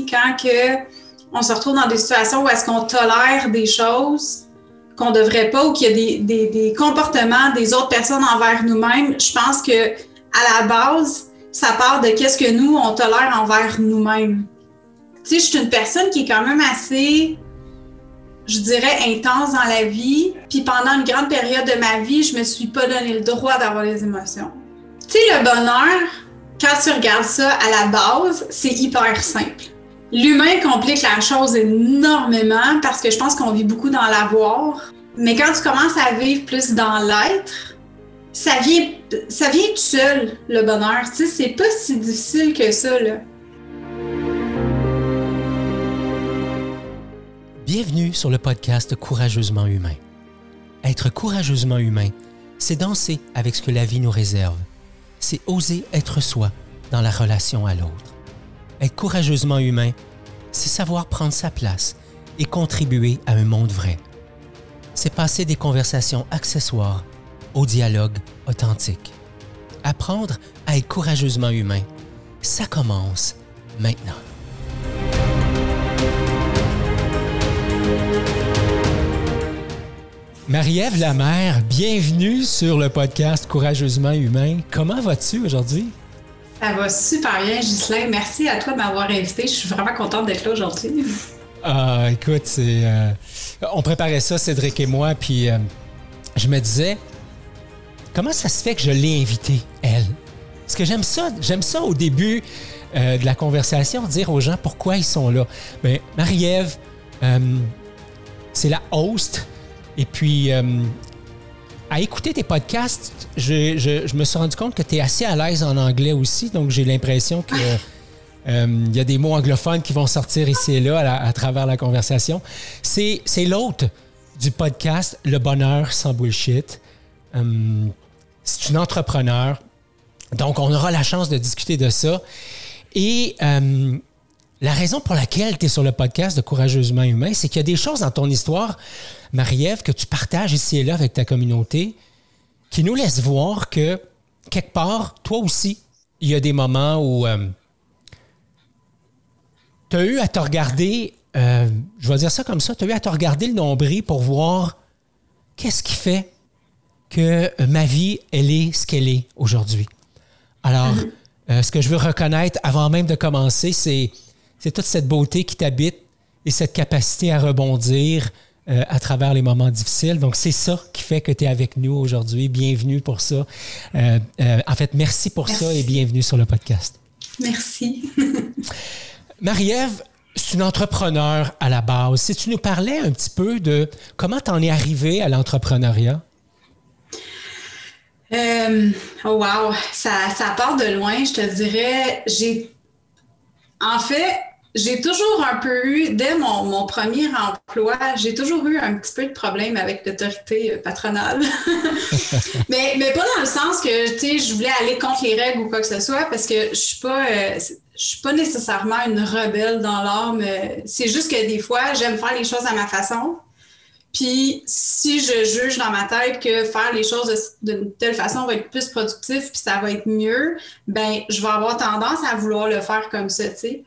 quand que on se retrouve dans des situations où est-ce qu'on tolère des choses qu'on ne devrait pas ou qu'il y a des, des, des, comportements des autres personnes envers nous-mêmes. Je pense que à la base, ça part de qu'est-ce que nous, on tolère envers nous-mêmes. Tu sais, je suis une personne qui est quand même assez, je dirais, intense dans la vie. Puis pendant une grande période de ma vie, je me suis pas donné le droit d'avoir des émotions. Tu sais, le bonheur, quand tu regardes ça à la base, c'est hyper simple. L'humain complique la chose énormément parce que je pense qu'on vit beaucoup dans l'avoir. Mais quand tu commences à vivre plus dans l'être, ça vient, ça vient tout seul, le bonheur. Tu sais, c'est pas si difficile que ça, là. Bienvenue sur le podcast Courageusement humain. Être courageusement humain, c'est danser avec ce que la vie nous réserve. C'est oser être soi dans la relation à l'autre. Être courageusement humain, c'est savoir prendre sa place et contribuer à un monde vrai. C'est passer des conversations accessoires au dialogue authentique. Apprendre à être courageusement humain, ça commence maintenant. Marie-Ève Lamère, bienvenue sur le podcast Courageusement Humain. Comment vas-tu aujourd'hui? Ça va super bien, Ghislain. Merci à toi de m'avoir invité. Je suis vraiment contente d'être là aujourd'hui. Ah, écoute, c'est, euh, on préparait ça, Cédric et moi, puis euh, je me disais, comment ça se fait que je l'ai invitée, elle? Parce que j'aime ça, j'aime ça au début euh, de la conversation, dire aux gens pourquoi ils sont là. Mais ben, Marie-Ève, c'est la host, et puis à écouter tes podcasts, je, me suis rendu compte que tu es assez à l'aise en anglais aussi, donc j'ai l'impression que euh, il y a des mots anglophones qui vont sortir ici et là à, travers la conversation. C'est, l'hôte du podcast Le Bonheur sans bullshit. Euh, c'est une entrepreneur. Donc, on aura la chance de discuter de ça. Et euh, la raison pour laquelle tu es sur le podcast de Courageusement Humain, c'est qu'il y a des choses dans ton histoire, Marie-Ève, que tu partages ici et là avec ta communauté, qui nous laissent voir que, quelque part, toi aussi, il y a des moments où euh, tu as eu à te regarder, euh, je vais dire ça comme ça, tu as eu à te regarder le nombril pour voir qu'est-ce qui fait que ma vie, elle est ce qu'elle est aujourd'hui. Alors, mm-hmm. euh, ce que je veux reconnaître avant même de commencer, c'est c'est toute cette beauté qui t'habite et cette capacité à rebondir euh, à travers les moments difficiles. Donc, c'est ça qui fait que tu es avec nous aujourd'hui. Bienvenue pour ça. Euh, euh, en fait, merci pour ça et bienvenue sur le podcast. Merci. Marie-Ève, c'est une entrepreneur à la base. Si tu nous parlais un petit peu de comment tu en es arrivée à l'entrepreneuriat? oh wow, ça, ça part de loin, je te dirais. J'ai en fait, j'ai toujours un peu eu, dès mon, premier emploi, j'ai toujours eu un petit peu de problème avec l'autorité patronale. mais, mais pas dans le sens que, tu sais, je voulais aller contre les règles ou quoi que ce soit, parce que je suis pas, euh, je suis pas nécessairement une rebelle dans l'âme. C'est juste que des fois, j'aime faire les choses à ma façon. Puis si je juge dans ma tête que faire les choses d'une telle façon va être plus productif puis ça va être mieux, ben je vais avoir tendance à vouloir le faire comme ça, tu sais.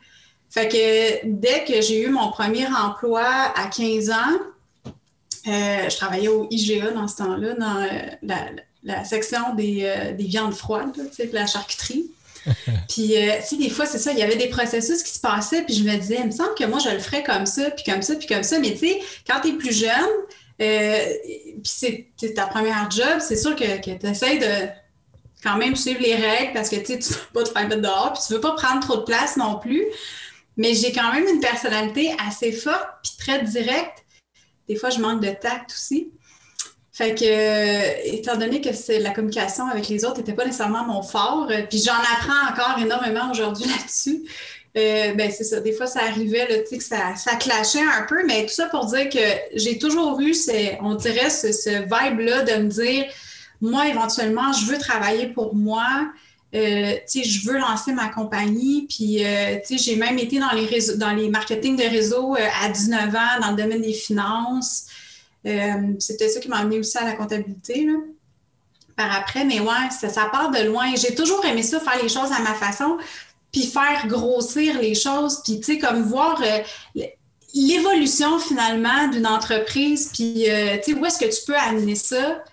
Fait que dès que j'ai eu mon premier emploi à 15 ans, euh, je travaillais au IGA dans ce temps-là, dans euh, la, section des, euh, des, viandes froides, la charcuterie. puis, tu sais, des fois, c'est ça, il y avait des processus qui se passaient, puis je me disais, il me semble que moi, je le ferais comme ça, puis comme ça, puis comme ça. Mais tu sais, quand tu es plus jeune, puis c'est ta première job, c'est sûr que, que tu essaies de quand même suivre les règles parce que tu ne veux pas te faire mettre dehors, puis tu ne veux pas prendre trop de place non plus. Mais j'ai quand même une personnalité assez forte puis très directe. Des fois, je manque de tact aussi. Fait que, euh, étant donné que c'est la communication avec les autres n'était pas nécessairement mon fort, euh, puis j'en apprends encore énormément aujourd'hui là-dessus. Euh, ben c'est ça. Des fois, ça arrivait, là, que ça, ça clashait un peu, mais tout ça pour dire que j'ai toujours eu, on dirait, ce, ce vibe-là de me dire, moi, éventuellement, je veux travailler pour moi. Euh, je veux lancer ma compagnie. Puis, euh, j'ai même été dans les, réseaux, dans les marketing de réseau euh, à 19 ans dans le domaine des finances. C'était ça qui m'a amené aussi à la comptabilité par après. Mais ouais, ça, ça part de loin. J'ai toujours aimé ça, faire les choses à ma façon. puis faire grossir les choses, puis tu sais, comme voir l'évolution finalement d'une entreprise, puis euh, tu sais, où est-ce que tu peux amener ça?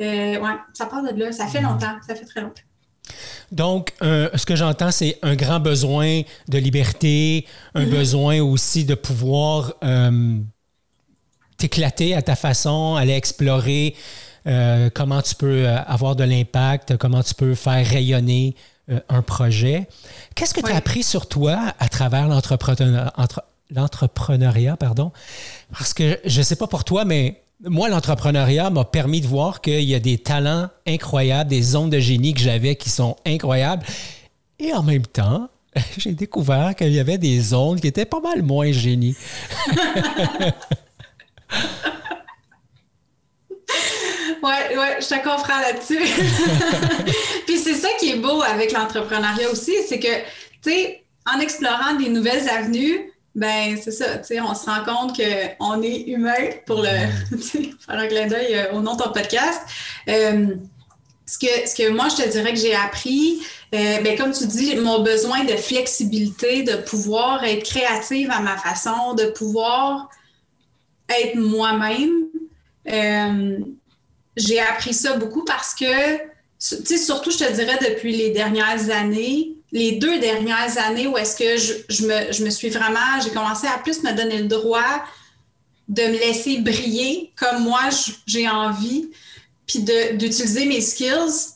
Euh, ouais, ça part de là. Ça fait longtemps, ça fait très longtemps. Donc, ce que j'entends, c'est un grand besoin de liberté, un mm-hmm. besoin aussi de pouvoir t'éclater à ta façon, aller explorer comment tu peux avoir de l'impact, comment tu peux faire rayonner euh, un projet. Qu'est-ce que tu as appris sur toi à travers l'entrepreneuriat? pardon? Parce que je ne sais pas pour toi, mais moi, l'entrepreneuriat m'a permis de voir qu'il y a des talents incroyables, des zones de génie que j'avais qui sont incroyables. Et en même temps, j'ai découvert qu'il y avait des zones qui étaient pas mal moins génie. Ouais, ouais, je te comprends là-dessus. Puis c'est ça qui est beau avec l'entrepreneuriat aussi, c'est que, tu sais, en explorant des nouvelles avenues, ben c'est ça, tu sais, on se rend compte qu'on est humain pour le faire un clin d'œil euh, au nom de ton podcast. Euh, ce, que, ce que moi, je te dirais que j'ai appris, euh, ben, comme tu dis, mon besoin de flexibilité, de pouvoir être créative à ma façon, de pouvoir être moi-même j'ai appris ça beaucoup parce que, tu sais, surtout, je te dirais, depuis les dernières années, les deux dernières années où est-ce que je, me, je, me, suis vraiment, j'ai commencé à plus me donner le droit de me laisser briller comme moi j'ai envie, puis d'utiliser mes skills.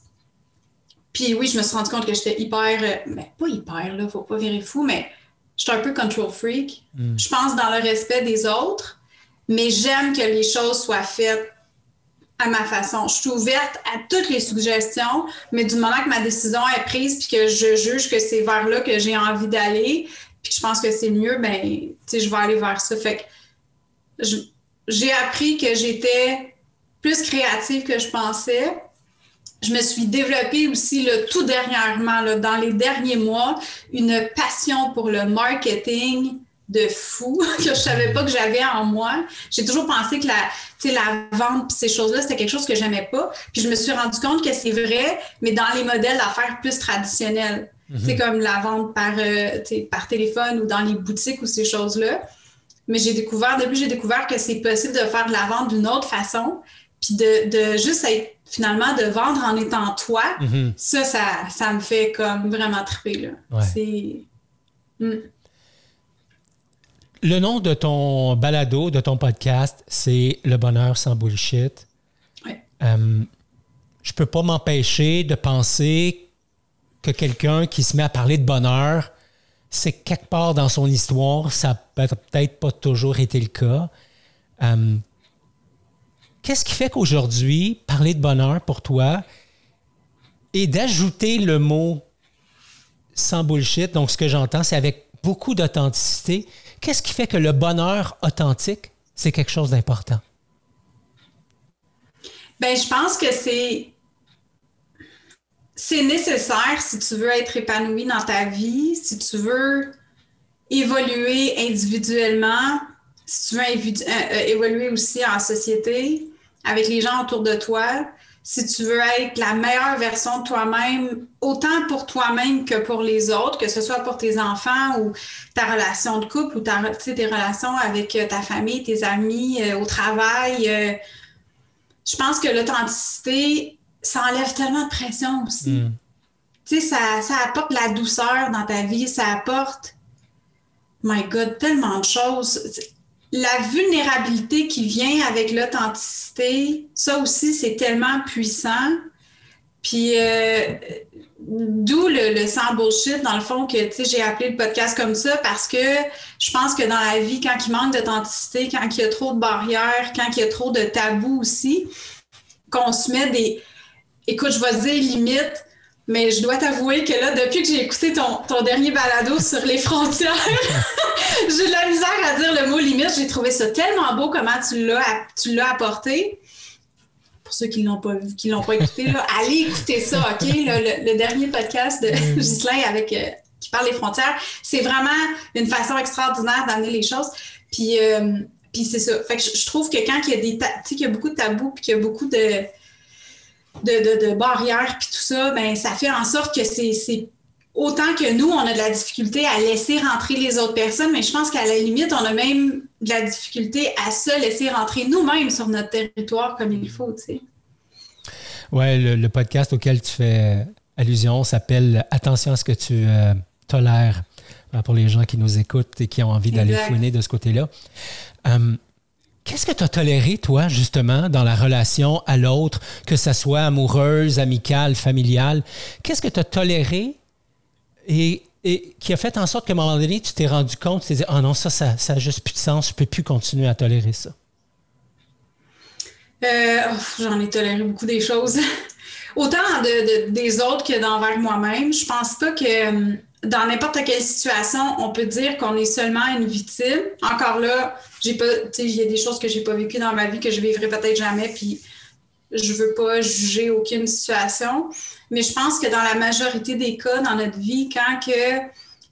Puis oui, je me suis rendu compte que j'étais hyper, mais euh, ben, pas hyper, là, faut pas virer fou, mais j'étais un peu control freak. Hmm. Je pense dans le respect des autres, mais j'aime que les choses soient faites à ma façon. Je suis ouverte à toutes les suggestions, mais du moment que ma décision est prise puis que je juge que c'est vers là que j'ai envie d'aller, puis je pense que c'est mieux, ben, je vais aller vers ça. Fait que j'ai appris que j'étais plus créative que je pensais. Je me suis développée aussi là, tout dernièrement, dans les derniers mois, une passion pour le marketing, de fou que je savais pas que j'avais en moi. J'ai toujours pensé que la, la vente ces choses-là, c'était quelque chose que j'aimais pas. Puis je me suis rendu compte que c'est vrai, mais dans les modèles d'affaires plus traditionnels. C'est mhm. comme la vente par, euh, par téléphone ou dans les boutiques ou ces choses-là. Mais j'ai découvert, depuis j'ai découvert que c'est possible de faire de la vente d'une autre façon, puis de, juste être finalement de vendre en étant toi. Mhm. Ça, ça, me fait comme vraiment triper. C'est. Hmm. Le nom de ton balado, de ton podcast, c'est Le bonheur sans bullshit. Oui. Euh, je peux pas m'empêcher de penser que quelqu'un qui se met à parler de bonheur, c'est quelque part dans son histoire, ça n'a peut-être pas toujours été le cas. Euh, qu'est-ce qui fait qu'aujourd'hui, parler de bonheur pour toi et d'ajouter le mot sans bullshit, donc ce que j'entends, c'est avec beaucoup d'authenticité, Qu'est-ce qui fait que le bonheur authentique, c'est quelque chose d'important? Ben, je pense que c'est c'est nécessaire si tu veux être épanoui dans ta vie, si tu veux évoluer individuellement, si tu veux euh, euh, évoluer aussi en société avec les gens autour de toi si tu veux être la meilleure version de toi-même, autant pour toi-même que pour les autres, que ce soit pour tes enfants ou ta relation de couple ou ta, tes relations avec euh, ta famille, tes amis, euh, au travail, euh, je pense que l'authenticité, ça enlève tellement de pression aussi. Mm. Tu sais, ça, ça apporte la douceur dans ta vie, ça apporte, my God, tellement de choses la vulnérabilité qui vient avec l'authenticité, ça aussi, c'est tellement puissant. Puis, euh, d'où le, sans bullshit, dans le fond, que j'ai appelé le podcast comme ça, parce que je pense que dans la vie, quand il manque d'authenticité, quand il y a trop de barrières, quand il y a trop de tabous aussi, qu'on se met des. Écoute, je vais dire limite, mais je dois t'avouer que là, depuis que j'ai écouté ton, ton, dernier balado sur les frontières, j'ai de la misère à dire le mot limite. J'ai trouvé ça tellement beau comment tu l'as, tu l'as apporté. Pour ceux qui ne l'ont pas vu, qui l'ont pas écouté, là, allez écouter ça, OK? Le, dernier podcast de Ghislain avec euh, qui parle des frontières, c'est vraiment une façon extraordinaire d'amener les choses. Puis, euh, puis c'est ça. Fait que je, trouve que quand il y a des qu'il y a beaucoup de tabous puis qu'il y a beaucoup de de, de, barrières puis tout ça, ben ça fait en sorte que c'est autant que nous, on a de la difficulté à laisser rentrer les autres personnes, mais je pense qu'à la limite, on a même de la difficulté à se laisser rentrer nous-mêmes sur notre territoire comme il faut, tu sais. Ouais, le, podcast auquel tu fais allusion s'appelle Attention à ce que tu euh, tolères euh, pour les gens qui nous écoutent et qui ont envie d'aller fouiner de ce côté-là. Euh, qu'est-ce que tu as toléré, toi, justement, dans la relation à l'autre, que ce soit amoureuse, amicale, familiale? Qu'est-ce que tu as toléré et, qui a fait en sorte qu'à un moment donné, tu t'es rendu compte, tu t'es dit, oh non, ça, ça n'a juste plus de sens, je ne peux plus continuer à tolérer ça? Euh, j'en ai toléré beaucoup des choses. Autant des autres que d'envers moi-même. Je pense pas que hum, dans n'importe quelle situation, on peut dire qu'on est seulement une victime. Encore là, j'ai pas, il y a des choses que j'ai pas vécues dans ma vie que je vivrai peut-être jamais, puis je veux pas juger aucune situation. Mais je pense que dans la majorité des cas dans notre vie, quand que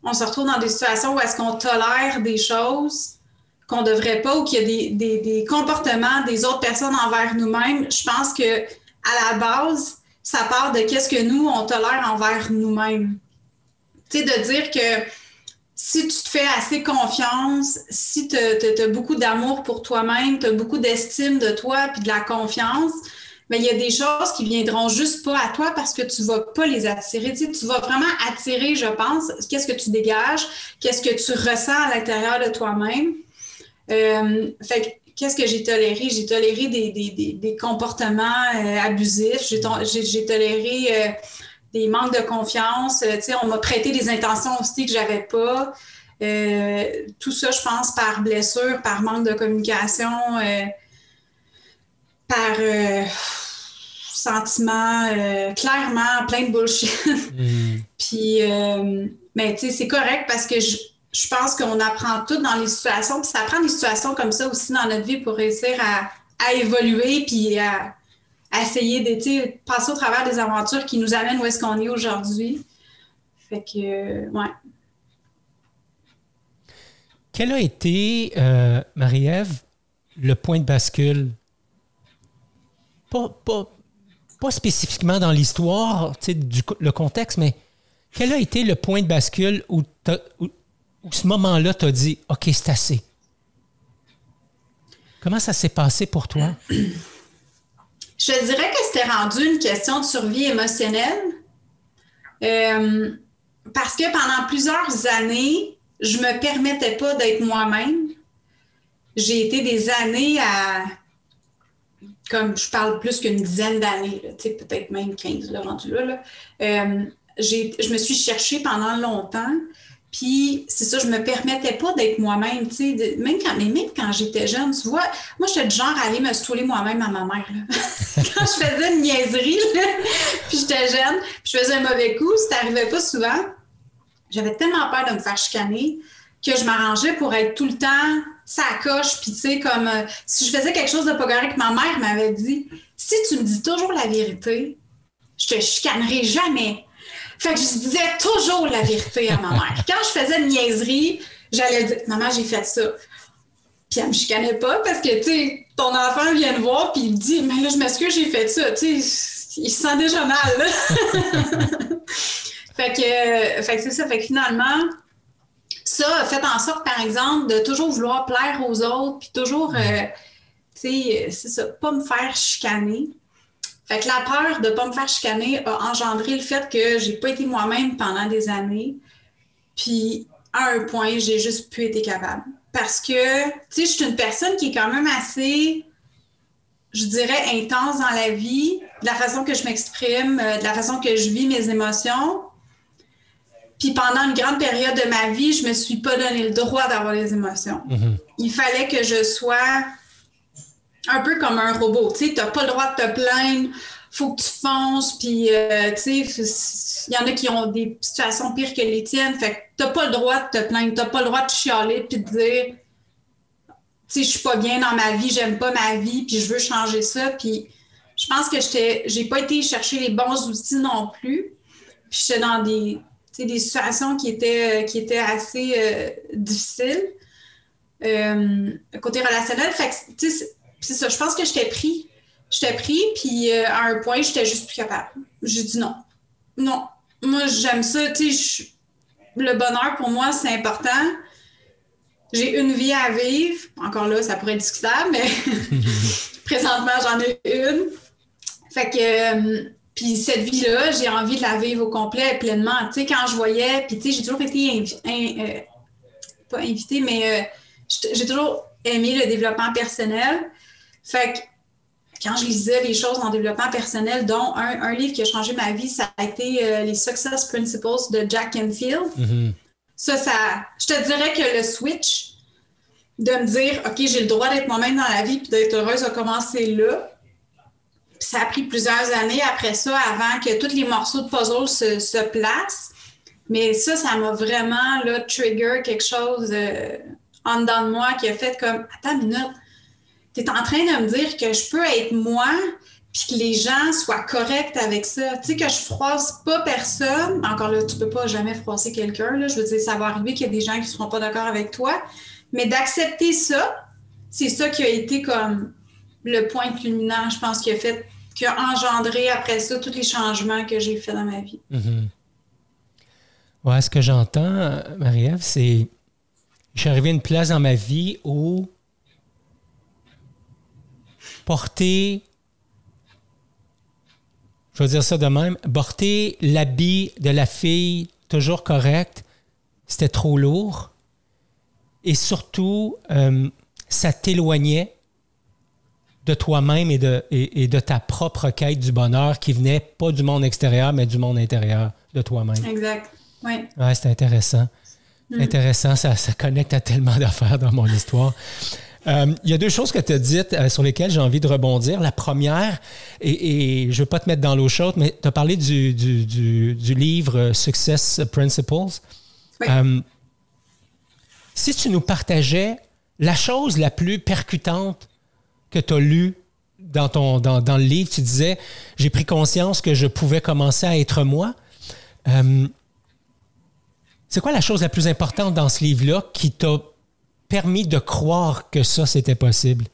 on se retrouve dans des situations où est-ce qu'on tolère des choses qu'on devrait pas ou qu'il y a des, des, des, comportements des autres personnes envers nous-mêmes, je pense que à la base, ça part de qu'est-ce que nous, on tolère envers nous-mêmes. De dire que si tu te fais assez confiance, si tu as, beaucoup d'amour pour toi-même, tu as beaucoup d'estime de toi puis de la confiance, mais il y a des choses qui viendront juste pas à toi parce que tu vas pas les attirer. Tu vas vraiment attirer, je pense, qu'est-ce que tu dégages, qu'est-ce que tu ressens à l'intérieur de toi-même. Euh, fait qu'est-ce que j'ai toléré? J'ai toléré des, comportements euh, abusifs, j'ai, toléré euh, des manques de confiance, on m'a prêté des intentions aussi que j'avais pas. tout ça, je pense, par blessure, par manque de communication, par sentiment clairement plein de bullshit. Mm. Puis, mais tu sais, c'est correct parce que je, je pense qu'on apprend tout dans les situations, puis ça prend des situations comme ça aussi dans notre vie pour réussir à, évoluer, puis à, essayer de passer au travers des aventures qui nous amènent où est-ce qu'on est, aujourd'hui. Fait que, euh, ouais. Quel a été, euh, Marie-Ève, le point de bascule? Pas, pas, spécifiquement dans l'histoire, le contexte, mais quel a été le point de bascule où, où où ce moment-là t'as dit OK, c'est assez? Comment ça s'est passé pour toi? Je dirais que c'était rendu une question de survie émotionnelle. Euh, parce que pendant plusieurs années, je ne me permettais pas d'être moi-même. J'ai été des années à, comme je parle plus qu'une dizaine d'années, peut-être même 15, là, rendu là. Euh, je me suis cherchée pendant longtemps. Puis, c'est ça, je me permettais pas d'être moi-même, tu sais, même quand, mais même quand j'étais jeune, tu vois, moi, j'étais du genre à aller me stouler moi-même à ma mère, quand je faisais une niaiserie, puis j'étais jeune, puis je faisais un mauvais coup, ça n'arrivait pas souvent. J'avais tellement peur de me faire chicaner que je m'arrangeais pour être tout le temps ça coche, puis tu sais, comme euh, si je faisais quelque chose de pas correct, ma mère m'avait dit, si tu me dis toujours la vérité, je te chicanerai jamais. Fait que je disais toujours la vérité à ma mère. Quand je faisais une niaiserie, j'allais dire Maman, j'ai fait ça. Puis elle me chicanait pas parce que, tu sais, ton enfant vient te voir puis il me dit Mais là, je m'excuse, j'ai fait ça. Tu sais, il se sent déjà mal. fait que, fait que c'est ça. Fait que finalement, ça a fait en sorte, par exemple, de toujours vouloir plaire aux autres, puis toujours, euh, tu sais, c'est ça, pas me faire chicaner. Fait que la peur de ne pas me faire chicaner a engendré le fait que j'ai pas été moi-même pendant des années. Puis, à un point, j'ai juste pu être capable. Parce que, tu sais, je suis une personne qui est quand même assez, je dirais, intense dans la vie, de la façon que je m'exprime, euh, de la façon que je vis mes émotions. Puis pendant une grande période de ma vie, je me suis pas donné le droit d'avoir des émotions. Mm-hmm. Il fallait que je sois un peu comme un robot. Tu sais, n'as pas le droit de te plaindre, faut que tu fonces, puis euh, tu sais, il y en a qui ont des situations pires que les tiennes. Fait que t'as pas le droit de te plaindre, t'as pas le droit de chialer puis de dire, tu sais, je suis pas bien dans ma vie, j'aime pas ma vie, puis je veux changer ça. Puis je pense que j'ai pas été chercher les bons outils non plus. Puis j'étais dans des, des situations qui étaient, qui étaient assez euh, difficiles. Euh, côté relationnel, fait que, tu c'est ça, je pense que je t'ai pris. Je t'ai pris, puis euh, à un point, j'étais juste plus capable. J'ai dit non. Non. moi, j'aime ça. Tu sais, le bonheur, pour moi, c'est important. J'ai une vie à vivre. Encore là, ça pourrait être discutable, mais présentement, j'en ai une. Fait que, euh, puis cette vie-là, j'ai envie de la vivre au complet, pleinement. Tu sais, quand je voyais, puis tu sais, j'ai toujours été, euh, pas invitée, mais euh, j'ai toujours aimé le développement personnel. Fait que quand je lisais les choses en développement personnel, dont un, livre qui a changé ma vie, ça a été les Success Principles de Jack Canfield. Mm-hmm. Ça, ça, je te dirais que le switch de me dire, OK, j'ai le droit d'être moi-même dans la vie puis d'être heureuse a commencé là ça a pris plusieurs années après ça avant que tous les morceaux de puzzle se, placent. Mais ça, ça m'a vraiment là, trigger quelque chose euh, en dedans de moi qui a fait comme Attends une minute, tu es en train de me dire que je peux être moi puis que les gens soient corrects avec ça. Tu sais, que je froisse pas personne. Encore là, tu peux pas jamais froisser quelqu'un. Je veux dire, ça va arriver qu'il y a des gens qui seront pas d'accord avec toi. Mais d'accepter ça, c'est ça qui a été comme le point culminant, je pense, qui a fait, qui a engendré après ça tous les changements que j'ai fait dans ma vie. Mm Ouais, ce que j'entends, Marie-Ève, c'est. Je suis arrivé à une place dans ma vie où porter. Je vais dire ça de même. Porter l'habit de la fille toujours correct, c'était trop lourd. Et surtout, euh, ça t'éloignait de toi-même et de, et, de ta propre quête du bonheur qui venait pas du monde extérieur, mais du monde intérieur de toi-même. Exact. Oui. Ouais, c'est intéressant. Mm. Intéressant, ça, ça connecte à tellement d'affaires dans mon histoire. Euh, il y a deux choses que tu as dites euh, sur lesquelles j'ai envie de rebondir. La première, et, je ne veux pas te mettre dans l'eau chaude, mais tu as parlé du, du, du, livre Success Principles. Oui. Euh, si tu nous partageais la chose la plus percutante que tu as lu dans, ton, dans, le livre, tu disais, j'ai pris conscience que je pouvais commencer à être moi. Euh, c'est quoi la chose la plus importante dans ce livre-là qui t'a permis de croire que ça, c'était possible?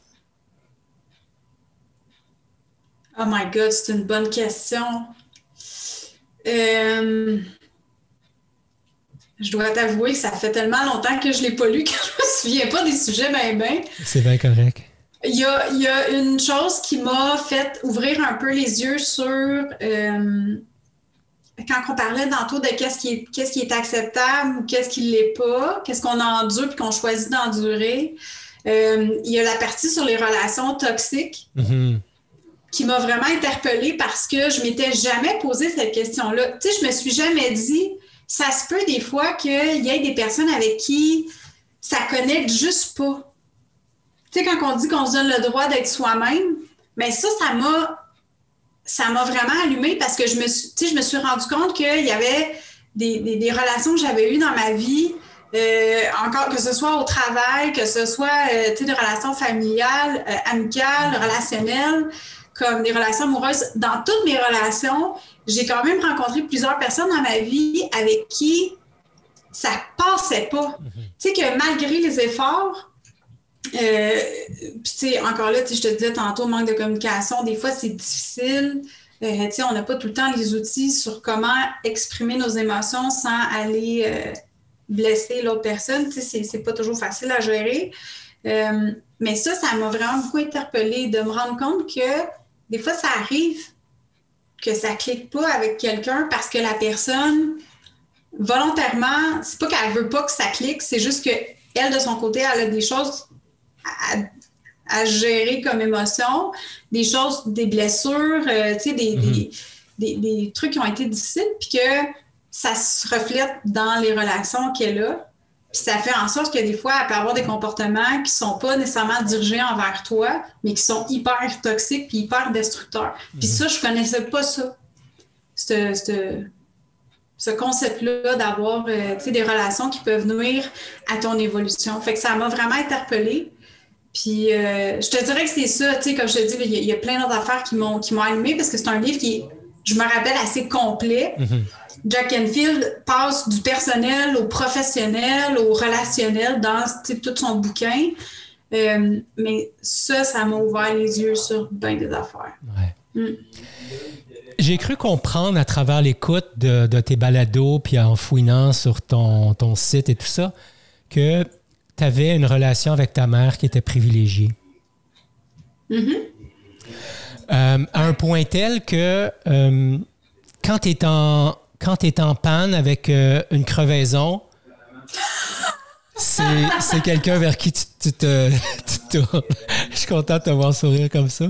Oh my God, c'est une bonne question. Euh, je dois t'avouer que ça fait tellement longtemps que je ne l'ai pas lu que je ne me souviens pas des sujets bien, bien. C'est bien correct. Il y, a, une chose qui m'a fait ouvrir un peu les yeux sur euh, quand on parlait tantôt de qu'est-ce qui, est, qu'est-ce qui est acceptable ou qu'est-ce qui ne l'est pas, qu'est-ce qu'on endure puis qu'on choisit d'endurer. Euh, il y a la partie sur les relations toxiques mm-hmm. qui m'a vraiment interpellée parce que je m'étais jamais posé cette question-là. Tu sais, je me suis jamais dit, ça se peut des fois qu'il y ait des personnes avec qui ça connecte juste pas. Tu sais, quand on dit qu'on se donne le droit d'être soi-même, mais ça, ça m'a ça m'a vraiment allumé parce que je me suis, je me suis rendu compte qu'il y avait des, relations que j'avais eues dans ma vie, euh, encore que ce soit au travail, que ce soit euh, des relations familiales, euh, amicales, relationnelles, comme des relations amoureuses. Dans toutes mes relations, j'ai quand même rencontré plusieurs personnes dans ma vie avec qui ça passait pas. Mhm. Tu sais que malgré les efforts, euh, puis, encore là, je te disais tantôt, manque de communication, des fois, c'est difficile. Euh, on n'a pas tout le temps les outils sur comment exprimer nos émotions sans aller euh, blesser l'autre personne. Tu sais, c'est pas toujours facile à gérer. Euh, mais ça, ça m'a vraiment beaucoup interpellée de me rendre compte que des fois, ça arrive que ça clique pas avec quelqu'un parce que la personne, volontairement, c'est pas qu'elle veut pas que ça clique, c'est juste que elle, de son côté, elle a des choses à, gérer comme émotion, des choses, des blessures, euh, tu sais, mhm. des, des, trucs qui ont été difficiles, puis que ça se reflète dans les relations qu'elle a. Puis ça fait en sorte que des fois, elle peut avoir des comportements qui sont pas nécessairement dirigés envers toi, mais qui sont hyper toxiques puis hyper destructeurs. Puis mhm. ça, je connaissais pas ça. ce concept-là d'avoir euh, des relations qui peuvent nuire à ton évolution. Fait que ça m'a vraiment interpellée. Puis euh, je te dirais que c'est ça, tu sais, comme je te dis, il y, a plein d'autres affaires qui m'ont qui m'ont allumé parce que c'est un livre qui, je me rappelle, assez complet. Mm-hmm. Jack Enfield passe du personnel au professionnel, au relationnel dans tout son bouquin. Euh, mais ça, ça m'a ouvert les yeux sur bien des affaires. Ouais. Mm. J'ai cru comprendre à travers l'écoute de, tes balados, puis en fouinant sur ton, ton site et tout ça, que tu avais une relation avec ta mère qui était privilégiée. Mm-hmm. Euh, à un point tel que euh, quand tu es, en, en panne avec euh, une crevaison, c'est quelqu'un vers qui tu, te, tournes. Je suis contente de te voir sourire comme ça.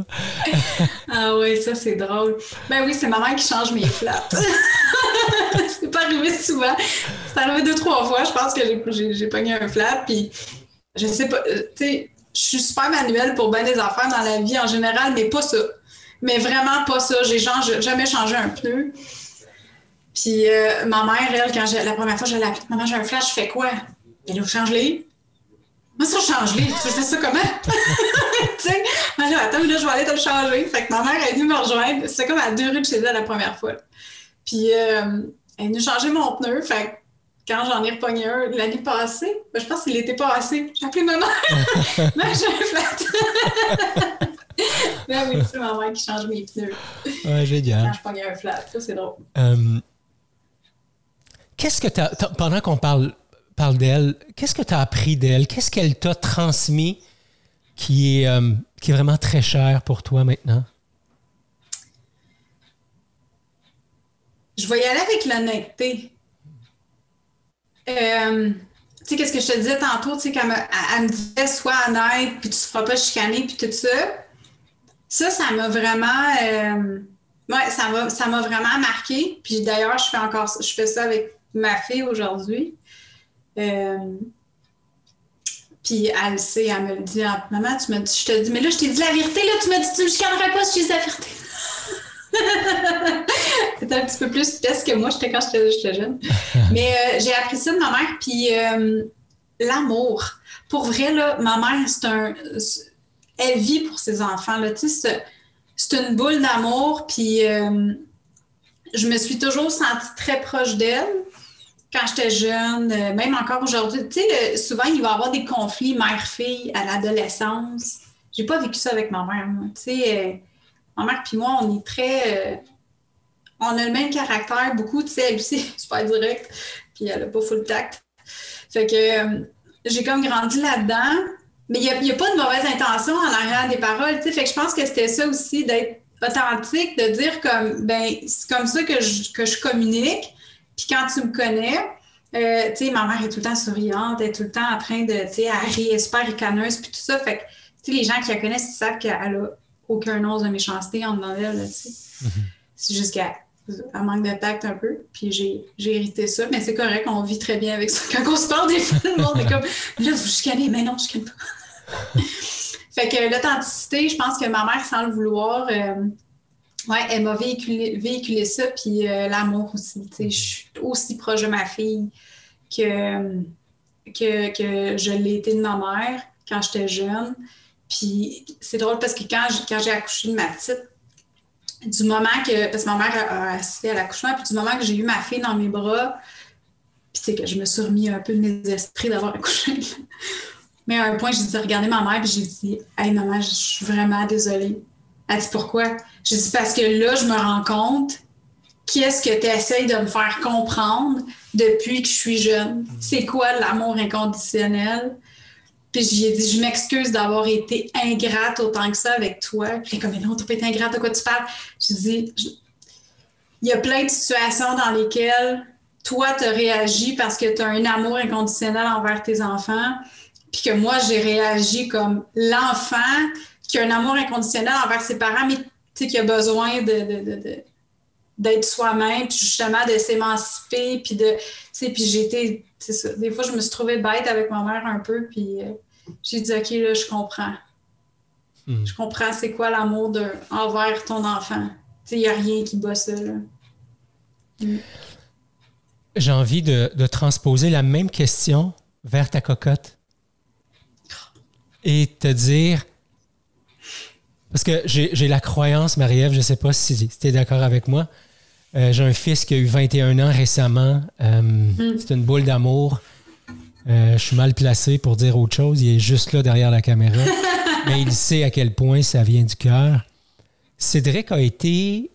ah oui, ça c'est drôle. Ben oui, c'est ma mère qui change mes flats. c'est pas arrivé souvent. C'est arrivé deux, trois fois. Je pense que j'ai pogné un flat. Puis je sais pas, tu sais, je suis super manuelle pour bien des affaires dans la vie en général, mais pas ça. Mais vraiment pas ça. J'ai jamais changé un pneu. Puis euh, ma mère, elle, quand la première fois, je l'ai maman, j'ai un flash, je fais quoi? Elle a change-les. Moi, ça, change-les. Tu fais ça comment? tu sais, là, attends, là, je vais aller te le changer. Fait que ma mère est venue me rejoindre. C'était comme à deux rues de chez elle la première fois. Puis euh, elle est venue changer mon pneu. Fait que quand j'en ai repogné un l'année passée, ben, je pense qu'il était pas assez. J'ai appelé maman. Mais j'ai un flat. Ben oui, c'est ma mère qui change mes pneus. Ouais, génial. Quand je pognais un flat, ça, c'est drôle. Euh, qu'est-ce que tu as, pendant qu'on parle, parle d'elle, qu'est-ce que tu as appris d'elle? Qu'est-ce qu'elle t'a transmis qui est, euh, qui est vraiment très cher pour toi maintenant? Je vais y aller avec l'honnêteté. Euh, tu sais, qu'est-ce que je te disais tantôt, tu sais, quand elle, me disait sois honnête, puis tu te feras pas chicaner, puis tout ça. Ça, ça m'a vraiment. Euh, ça m'a, ça m'a vraiment marqué. Puis d'ailleurs, je fais encore je fais ça avec ma fille aujourd'hui. Euh, puis elle sait, elle me le dit, maman, tu me dis, je te dis, mais là, je t'ai dit la vérité, là, tu me dis, tu me chicanerais pas si je dis la vérité. C'est un petit peu plus peste que moi, j'étais quand j'étais jeune. Mais euh, j'ai appris ça de ma mère, puis euh, l'amour. Pour vrai, là, ma mère, c'est un. Elle vit pour ses enfants, là. Tu sais, c'est une boule d'amour, puis je me suis toujours sentie très proche d'elle quand j'étais jeune, euh, même encore aujourd'hui, tu sais, souvent, il va y avoir des conflits mère-fille à l'adolescence. J'ai pas vécu ça avec ma mère. Tu sais, euh, ma mère puis moi, on est très... Euh, on a le même caractère, beaucoup, tu sais, elle aussi, super directe, puis elle a pas full tact. Fait que j'ai comme grandi là-dedans, mais il n'y a, pas de mauvaise intention en arrière des paroles, tu sais, fait que je pense que c'était ça aussi, d'être authentique, de dire comme, ben, c'est comme ça que je, que je communique, puis quand tu me connais, euh, tu sais, ma mère est tout le temps souriante, elle est tout le temps en train de, tu sais, elle est super ricaneuse, puis tout ça. Fait que, tu sais, les gens qui la connaissent, ils savent qu'elle a aucun once de méchanceté en dedans d'elle, tu sais. Mm-hmm. C'est juste qu'elle manque de tact un peu, puis j'ai, hérité ça, mais c'est correct, on vit très bien avec ça. Quand on se parle des fois, le monde est comme, là, vous chicanez, mais non, je chicane pas. fait que l'authenticité, je pense que ma mère, sans le vouloir, euh, oui, elle m'a véhiculé, ça, puis euh, l'amour aussi. Je suis aussi proche de ma fille que, que, je l'ai été de ma mère quand j'étais jeune. Puis c'est drôle parce que quand, quand j'ai accouché de ma petite, du moment que. Parce que ma mère a, assisté à l'accouchement, puis du moment que j'ai eu ma fille dans mes bras, puis sais, que je me suis remis un peu de mes esprits d'avoir accouché. Mais à un point, j'ai dit, regardez ma mère, puis j'ai dit, hey maman, je suis vraiment désolée. Elle dit pourquoi? Je dis parce que là, je me rends compte qu'est-ce que tu essayes de me faire comprendre depuis que je suis jeune? C'est quoi l'amour inconditionnel? Puis j'ai dit, je m'excuse d'avoir été ingrate autant que ça avec toi. Puis comme, mais non, tu pas été ingrate, de quoi tu parles? Je dis, il y a plein de situations dans lesquelles toi, tu as réagi parce que tu as un amour inconditionnel envers tes enfants, puis que moi, j'ai réagi comme l'enfant qui a un amour inconditionnel envers ses parents, mais qui a besoin de, d'être soi-même, puis justement de s'émanciper, puis de, puis j'ai été, c'est ça, des fois je me suis trouvée bête avec ma mère un peu, puis euh, j'ai dit, OK, là, je comprends. Hmm. Je comprends c'est quoi l'amour de, envers ton enfant. il n'y a rien qui bat ça, là. Hmm. J'ai envie de, de transposer la même question vers ta cocotte et te dire, parce que j'ai la croyance, Marie-Ève, je ne sais pas si tu es d'accord avec moi. Euh, j'ai un fils qui a eu 21 ans récemment. Euh, mm. C'est une boule d'amour. Euh, je suis mal placé pour dire autre chose. Il est juste là derrière la caméra. mais il sait à quel point ça vient du cœur. Cédric a été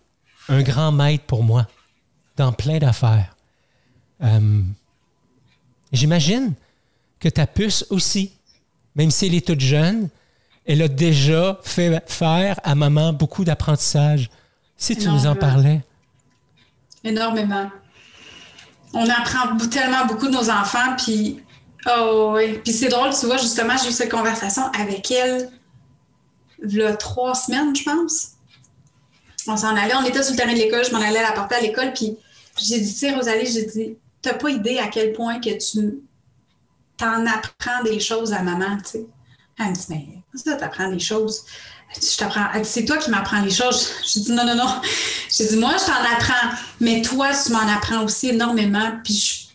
un grand maître pour moi dans plein d'affaires. J'imagine que ta puce aussi, même si elle est toute jeune, elle a déjà fait faire à maman beaucoup d'apprentissage. Si tu nous en parlais. Énormément. On apprend tellement beaucoup de nos enfants, puis oh oui. Puis c'est drôle, tu vois, justement, j'ai eu cette conversation avec elle il y a trois semaines, je pense. On s'en allait, on était sur le terrain de l'école, je m'en allais la porter à l'école, puis j'ai dit, tu sais, Rosalie, j'ai dit, t'as pas idée à quel point que tu t'en apprends des choses à maman, tu sais. Elle me dit, mais ça, t'apprends des choses. Je t'apprends. c'est toi qui m'apprends les choses. Je dis, non, non, non. J'ai dit, moi, je t'en apprends, mais toi, tu m'en apprends aussi énormément. Puis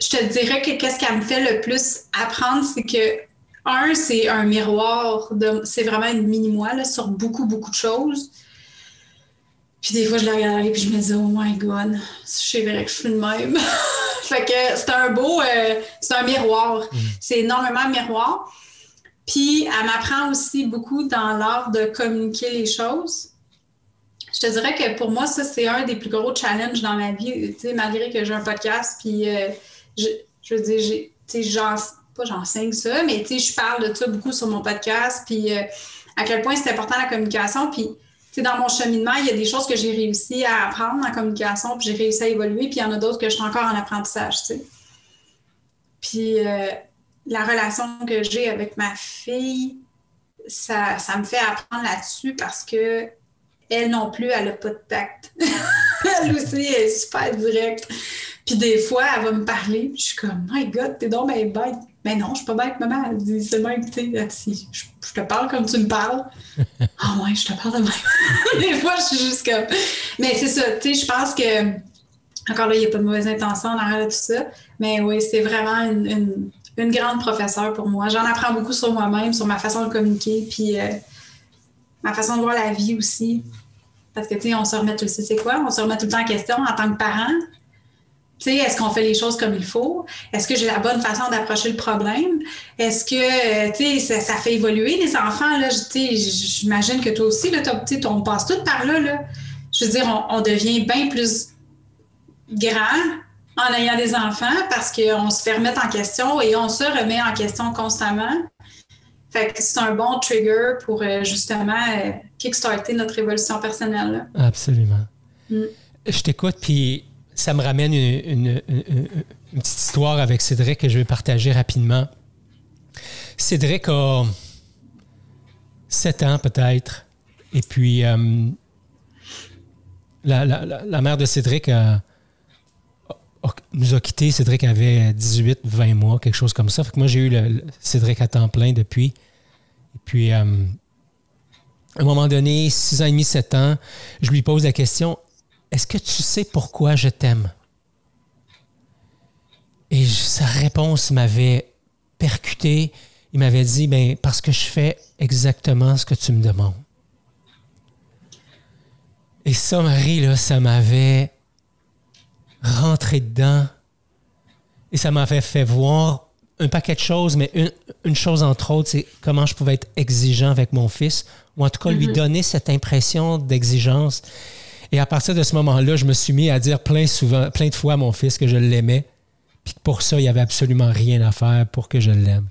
je, te dirais que qu'est-ce qui me fait le plus apprendre, c'est que, un, c'est un miroir, de, c'est vraiment une mini-moi sur beaucoup, beaucoup de choses. Puis des fois, je la regarde et puis je me dis, oh my God, je vrai que je suis le même. fait que c'est un beau, euh, c'est un miroir. Mm. C'est énormément un miroir. Puis elle m'apprend aussi beaucoup dans l'art de communiquer les choses. Je te dirais que pour moi, ça, c'est un des plus gros challenges dans ma vie. Tu sais, malgré que j'ai un podcast, puis euh, je, veux dire, tu sais, pas j'enseigne ça, mais tu sais, je parle de ça beaucoup sur mon podcast, puis euh, à quel point c'est important la communication. Puis dans mon cheminement, il y a des choses que j'ai réussi à apprendre en communication, puis j'ai réussi à évoluer, puis il y en a d'autres que je suis encore en apprentissage, tu sais. Puis euh, la relation que j'ai avec ma fille, ça, ça me fait apprendre là-dessus parce que elle non plus, elle n'a pas de tact. elle aussi, elle est super directe. Puis des fois, elle va me parler, puis je suis comme, My God, t'es donc bête. Mais non, je suis pas bête, maman. Elle dit seulement écouter. Je, je te parle comme tu me parles. Ah ouais, je te parle de même. Des fois, je suis juste comme. Mais c'est ça, tu sais, je pense que. Encore là, il n'y a pas de mauvaise intention derrière tout ça. Mais oui, c'est vraiment une, une, grande professeure pour moi. J'en apprends beaucoup sur moi-même, sur ma façon de communiquer, puis euh, ma façon de voir la vie aussi. Parce que, tu sais, on se remet, tu sais, c'est quoi? On se remet tout le temps en question en tant que parent est-ce qu'on fait les choses comme il faut? Est-ce que j'ai la bonne façon d'approcher le problème? Est-ce que, euh, tu sais, ça, fait évoluer les enfants, là? J'imagine que toi aussi, là, on passe tout par là, là. Je veux dire, on, devient bien plus grand en ayant des enfants parce qu'on se fait remettre en question et on se remet en question constamment. Fait que c'est un bon trigger pour euh, justement euh, kickstarter notre évolution personnelle. Absolument. Mm. Je t'écoute, puis ça me ramène une, petite histoire avec Cédric que je vais partager rapidement. Cédric a 7 ans peut-être. Et puis, euh, la, mère de Cédric nous a quittés. Cédric avait 18, 20 mois, quelque chose comme ça. Fait que moi, j'ai eu le, Cédric à temps plein depuis. Et puis, euh, à un moment donné, 6 ans et demi, 7 ans, je lui pose la question est-ce que tu sais pourquoi je t'aime? Et sa réponse m'avait percuté. Il m'avait dit, ben, parce que je fais exactement ce que tu me demandes. Et ça, Marie, là, ça m'avait rentré dedans. Et ça m'avait fait voir un paquet de choses, mais une, chose entre autres, c'est comment je pouvais être exigeant avec mon fils, ou en tout cas lui mm-hmm. donner cette impression d'exigence. Et à partir de ce moment-là, je me suis mis à dire plein, souvent, plein de fois à mon fils que je l'aimais, puis que pour ça, il n'y avait absolument rien à faire pour que je l'aime.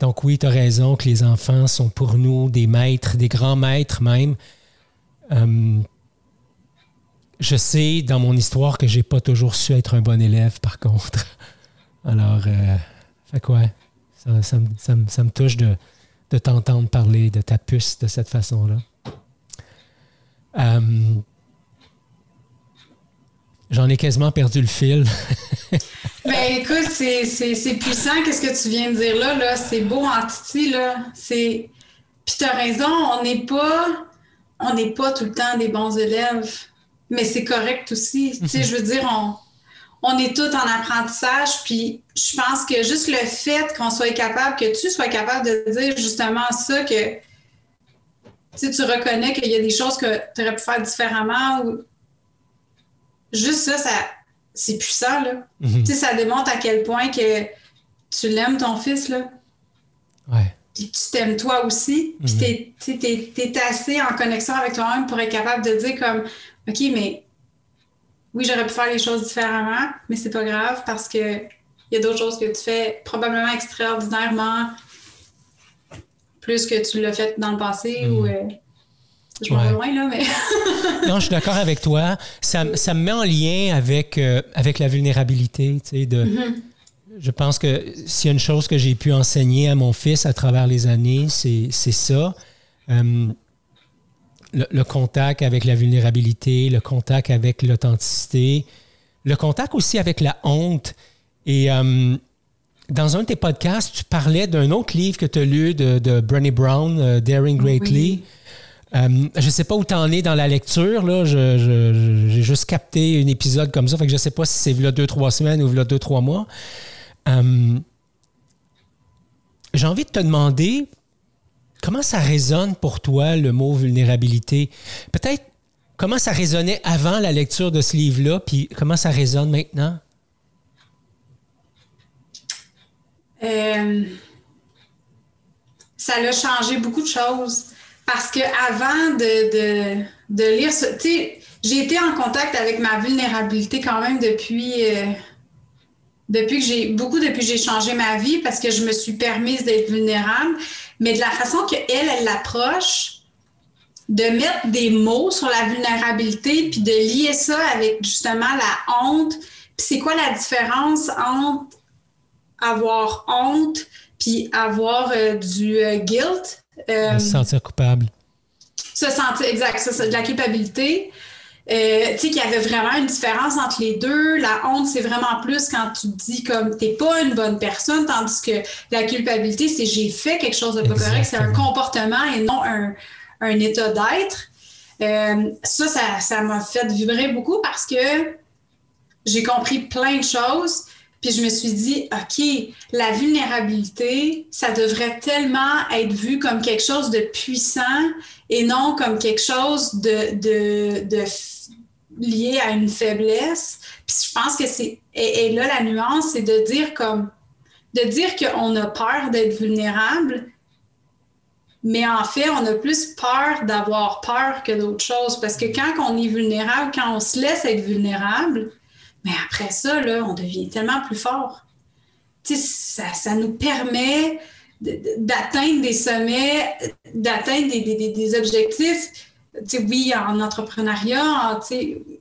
Donc oui, tu as raison que les enfants sont pour nous des maîtres, des grands maîtres même. Euh, je sais dans mon histoire que j'ai pas toujours su être un bon élève, par contre. Alors, euh, fait quoi? Ça, me touche de, de t'entendre parler de ta puce de cette façon-là. Euh, j'en ai quasiment perdu le fil. ben écoute, c'est puissant, qu'est-ce que tu viens de dire là, là. C'est beau en titi, là. C'est. Puis t'as raison, on n'est pas. On n'est pas tout le temps des bons élèves. Mais c'est correct aussi. Tu sais, je veux dire, on, on est tous en apprentissage. Puis je pense que juste le fait qu'on soit capable, que tu sois capable de dire justement ça, que tu reconnais qu'il y a des choses que tu aurais pu faire différemment ou juste ça, ça c'est puissant là. Mhm. ça démontre à quel point que tu l'aimes ton fils là. Ouais. Puis tu t'aimes toi aussi. Puis mhm. tu es, assez en connexion avec toi-même pour être capable de dire comme OK, mais oui, j'aurais pu faire les choses différemment, mais c'est pas grave parce que il y a d'autres choses que tu fais probablement extraordinairement plus que tu l'as fait dans le passé ou. Euh, je m'en vais loin, là, mais. non, je suis d'accord avec toi. Ça, ça, me met en lien avec, euh, avec la vulnérabilité. Tu sais, de, mm-hmm. Je pense que s'il y a une chose que j'ai pu enseigner à mon fils à travers les années, c'est ça. Euh, le, contact avec la vulnérabilité, le contact avec l'authenticité, le contact aussi avec la honte. Et euh, dans un de tes podcasts, tu parlais d'un autre livre que tu as lu de, de Brené Brown, euh, Daring Greatly. Euh, je ne sais pas où tu en es dans la lecture. Là. j'ai juste capté un épisode comme ça. Fait que je ne sais pas si c'est là deux, trois semaines ou là deux, trois mois. j'ai envie de te demander, Comment ça résonne pour toi le mot vulnérabilité? Peut-être comment ça résonnait avant la lecture de ce livre-là, puis comment ça résonne maintenant? Euh, ça a changé beaucoup de choses. Parce que avant de, lire ce. Tu sais, j'ai été en contact avec ma vulnérabilité quand même depuis. Euh, depuis que j'ai beaucoup depuis que j'ai changé ma vie parce que je me suis permise d'être vulnérable, mais de la façon qu'elle, elle l'approche, de mettre des mots sur la vulnérabilité, puis de lier ça avec justement la honte. Puis c'est quoi la différence entre avoir honte puis avoir euh, du euh, guilt? Euh, se sentir coupable. Se sentir, exact, ça, de la culpabilité. Euh, tu sais qu'il y avait vraiment une différence entre les deux. La honte, c'est vraiment plus quand tu te dis comme t'es pas une bonne personne, tandis que la culpabilité, c'est j'ai fait quelque chose de pas correct, c'est un comportement et non un, état d'être. Euh, ça, ça m'a fait vibrer beaucoup parce que j'ai compris plein de choses. Puis je me suis dit, OK, la vulnérabilité, ça devrait tellement être vu comme quelque chose de puissant et non comme quelque chose de, de, lié à une faiblesse. Puis je pense que c'est. Et, là, la nuance, c'est de dire comme. de dire qu'on a peur d'être vulnérable, mais en fait, on a plus peur d'avoir peur que d'autres choses. Parce que quand on est vulnérable, quand on se laisse être vulnérable, mais après ça, là, on devient tellement plus fort. Ça, ça nous permet d'atteindre des sommets, d'atteindre des, des, des, objectifs. oui, en entrepreneuriat,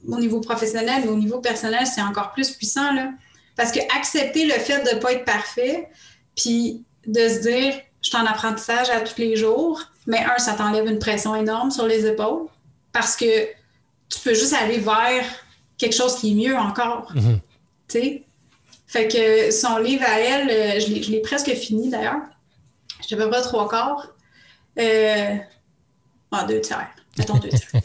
au niveau professionnel, mais au niveau personnel, c'est encore plus puissant. Là. Parce que accepter le fait de ne pas être parfait, puis de se dire, je suis en apprentissage à tous les jours, mais un, ça t'enlève une pression énorme sur les épaules parce que tu peux juste aller vers quelque chose qui est mieux encore. Mhm. Tu sais? Fait que son livre à elle, euh, je l'ai presque fini d'ailleurs. Je ne pas trois quarts. Euh, ah, deux tiers. Mettons deux tiers.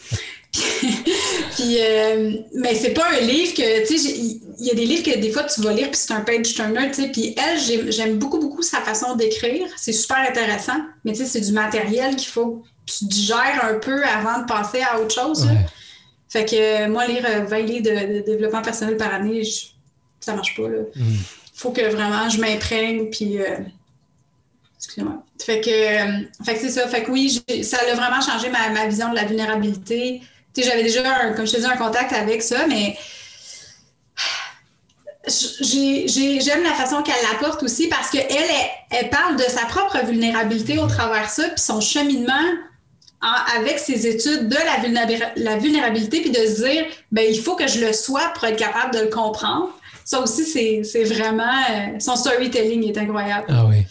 puis, euh, mais c'est pas un livre que, tu sais, il y a des livres que des fois tu vas lire, puis c'est un page turner, tu sais. Puis elle, j'aime beaucoup, beaucoup sa façon d'écrire. C'est super intéressant, mais tu sais, c'est du matériel qu'il faut que tu digères un peu avant de passer à autre chose. Fait que euh, moi, lire 20 livres de, développement personnel par année, ça ça marche pas. Il mm. faut que vraiment je m'imprègne, puis. Euh, excusez-moi. Fait que, euh, fait que c'est ça. Fait que oui, ça a vraiment changé ma, vision de la vulnérabilité. Tu sais, j'avais déjà, comme je te disais, un contact avec ça, mais j'aime la façon qu'elle l'apporte aussi parce qu'elle, elle, elle parle de sa propre vulnérabilité au travers de ça, puis son cheminement avec ses études de la, vulnérabilité, puis de se dire, ben, il faut que je le sois pour être capable de le comprendre. Ça aussi, c'est vraiment. Euh, son storytelling est incroyable. Ah oui.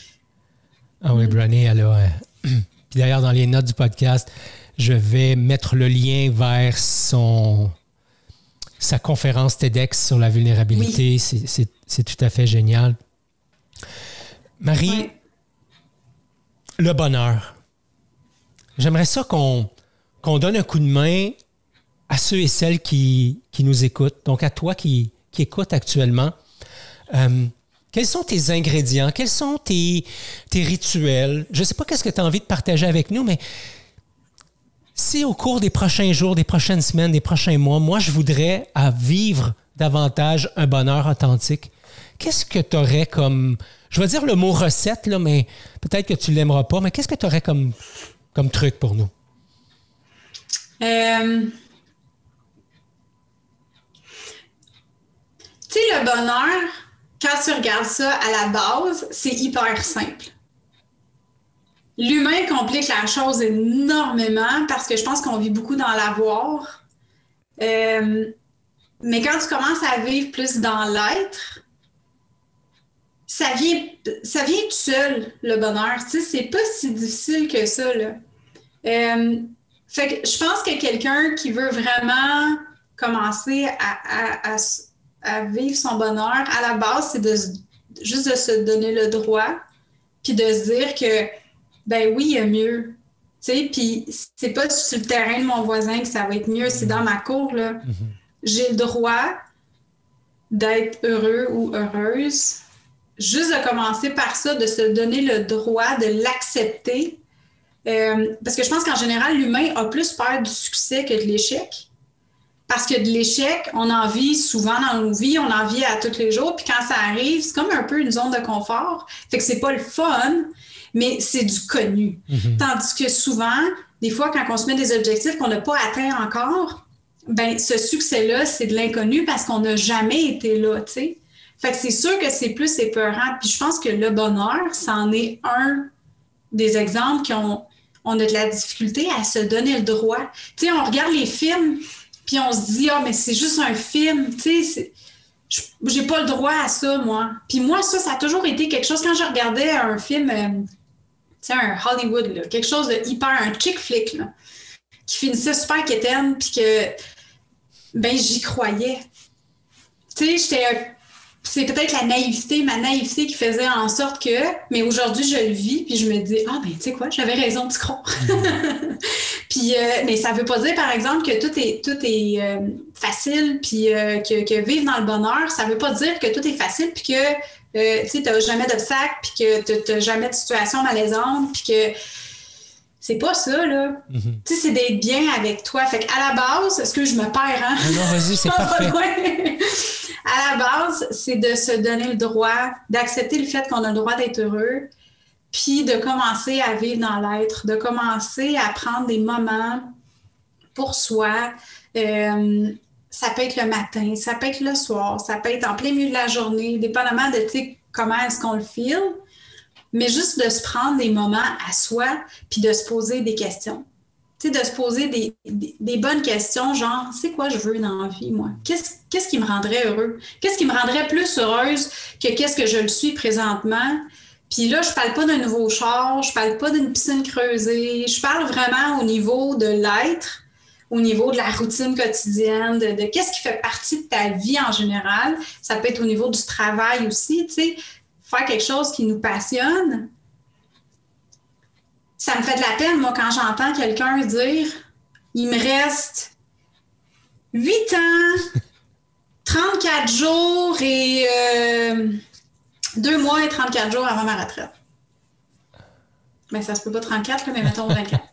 Ah oui, Brené, elle a. Euh, puis d'ailleurs, dans les notes du podcast, je vais mettre le lien vers son sa conférence TEDx sur la vulnérabilité. C'est tout à fait génial. Marie, le bonheur. J'aimerais ça qu'on donne un coup de main à ceux et celles qui, nous écoutent, donc à toi qui, qui écoutes actuellement. Euh, quels sont tes ingrédients? Quels sont tes, tes rituels? Je ne sais pas qu'est-ce que tu as envie de partager avec nous, mais si au cours des prochains jours, des prochaines semaines, des prochains mois, moi, je voudrais vivre davantage un bonheur authentique, qu'est-ce que tu aurais comme, je vais dire le mot recette, là, mais peut-être que tu ne l'aimeras pas, mais qu'est-ce que tu aurais comme comme truc pour nous? Euh, tu sais, le bonheur, quand tu regardes ça à la base, c'est hyper simple. L'humain complique la chose énormément parce que je pense qu'on vit beaucoup dans l'avoir. Euh, mais quand tu commences à vivre plus dans l'être, ça vient, ça vient tout seul, le bonheur. Tu sais, c'est pas si difficile que ça, là. Euh, fait que je pense que quelqu'un qui veut vraiment commencer à, à, vivre son bonheur, à la base, c'est de juste de se donner le droit, puis de se dire que, ben oui, il y a mieux. Tu sais, puis c'est pas sur le terrain de mon voisin que ça va être mieux, c'est dans ma cour, là. Mm-hmm j'ai le droit d'être heureux ou heureuse. Juste de commencer par ça, de se donner le droit de l'accepter. Euh, parce que je pense qu'en général, l'humain a plus peur du succès que de l'échec. Parce que de l'échec, on en vit souvent dans nos vies, on en vit à tous les jours. Puis quand ça arrive, c'est comme un peu une zone de confort. Fait que c'est pas le fun, mais c'est du connu. Mm-hmm. Tandis que souvent, des fois, quand on se met des objectifs qu'on n'a pas atteints encore, ben ce succès-là, c'est de l'inconnu parce qu'on n'a jamais été là, tu sais. Fait que c'est sûr que c'est plus épeurant. Puis je pense que le bonheur, c'en est un des exemples qui ont on a de la difficulté à se donner le droit. Tu sais, on regarde les films, puis on se dit, ah, mais c'est juste un film, tu sais, j'ai pas le droit à ça, moi. Puis moi, ça, ça a toujours été quelque chose, quand je regardais un film, euh, tu sais, un Hollywood, là, quelque chose de hyper, un chick flick, là, qui finissait super quétaine, puis que ben j'y croyais. Tu sais, j'étais c'est peut-être la naïveté, ma naïveté qui faisait en sorte que, mais aujourd'hui, je le vis, puis je me dis, ah, ben, tu sais quoi, j'avais raison de croire. puis, euh, mais ça veut pas dire, par exemple, que tout est, tout est euh, facile, puis euh, que, que, vivre dans le bonheur, ça veut pas dire que tout est facile, puis que, tu sais, t'as jamais d'obstacles, puis que t'as jamais de situation malaisante, puis que c'est pas ça, là. Mhm. Tu sais, c'est d'être bien avec toi. Fait qu'à la base, est-ce que je me perds, hein? Non, vas-y, c'est parfait. à la base, c'est de se donner le droit, d'accepter le fait qu'on a le droit d'être heureux, puis de commencer à vivre dans l'être, de commencer à prendre des moments pour soi. Euh, ça peut être le matin, ça peut être le soir, ça peut être en plein milieu de la journée, dépendamment de comment est-ce qu'on le file mais juste de se prendre des moments à soi, puis de se poser des questions. Tu sais, de se poser des, des, bonnes questions, genre, c'est quoi je veux dans la vie, moi? Qu'est-ce, qui me rendrait heureux? Qu'est-ce qui me rendrait plus heureuse que qu'est-ce que je le suis présentement? Puis là, je parle pas d'un nouveau char, je parle pas d'une piscine creusée, je parle vraiment au niveau de l'être, au niveau de la routine quotidienne, de, de qu'est-ce qui fait partie de ta vie en général. Ça peut être au niveau du travail aussi, tu sais faire quelque chose qui nous passionne, ça me fait de la peine, moi, quand j'entends quelqu'un dire il me reste 8 ans, 34 jours et 2 euh, mois et 34 jours avant ma retraite. Mais ben, ça se peut pas 34, mais mettons 24.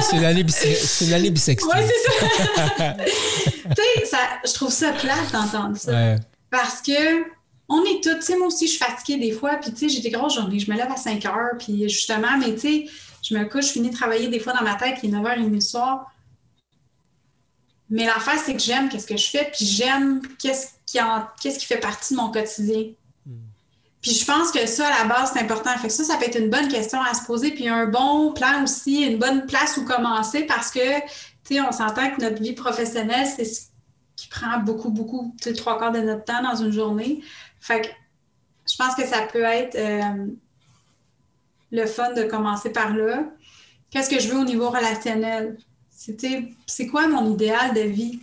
c'est l'année bisexuelle. Oui, c'est ça. tu sais, je trouve ça plate d'entendre ça. Parce que on est toutes, tu sais, moi aussi, je suis fatiguée des fois, puis tu sais, j'ai des grosses journées, je me lève à 5 heures, puis justement, mais tu sais, je me couche, je finis de travailler des fois dans ma tête, il est 9h30 le soir. Mais l'affaire, c'est que j'aime qu'est-ce que je fais, puis j'aime qu'est-ce qui, qu'est-ce qui fait partie de mon quotidien. Hmm. Puis je pense que ça, à la base, c'est important. Fait que ça, ça peut être une bonne question à se poser, puis un bon plan aussi, une bonne place où commencer, parce que, tu sais, on s'entend que notre vie professionnelle, c'est ce qui prend beaucoup, beaucoup, tu sais, trois quarts de notre temps dans une journée. Fait que je pense que ça peut être euh, le fun de commencer par là. Qu'est-ce que je veux au niveau relationnel? C'est quoi mon idéal de vie?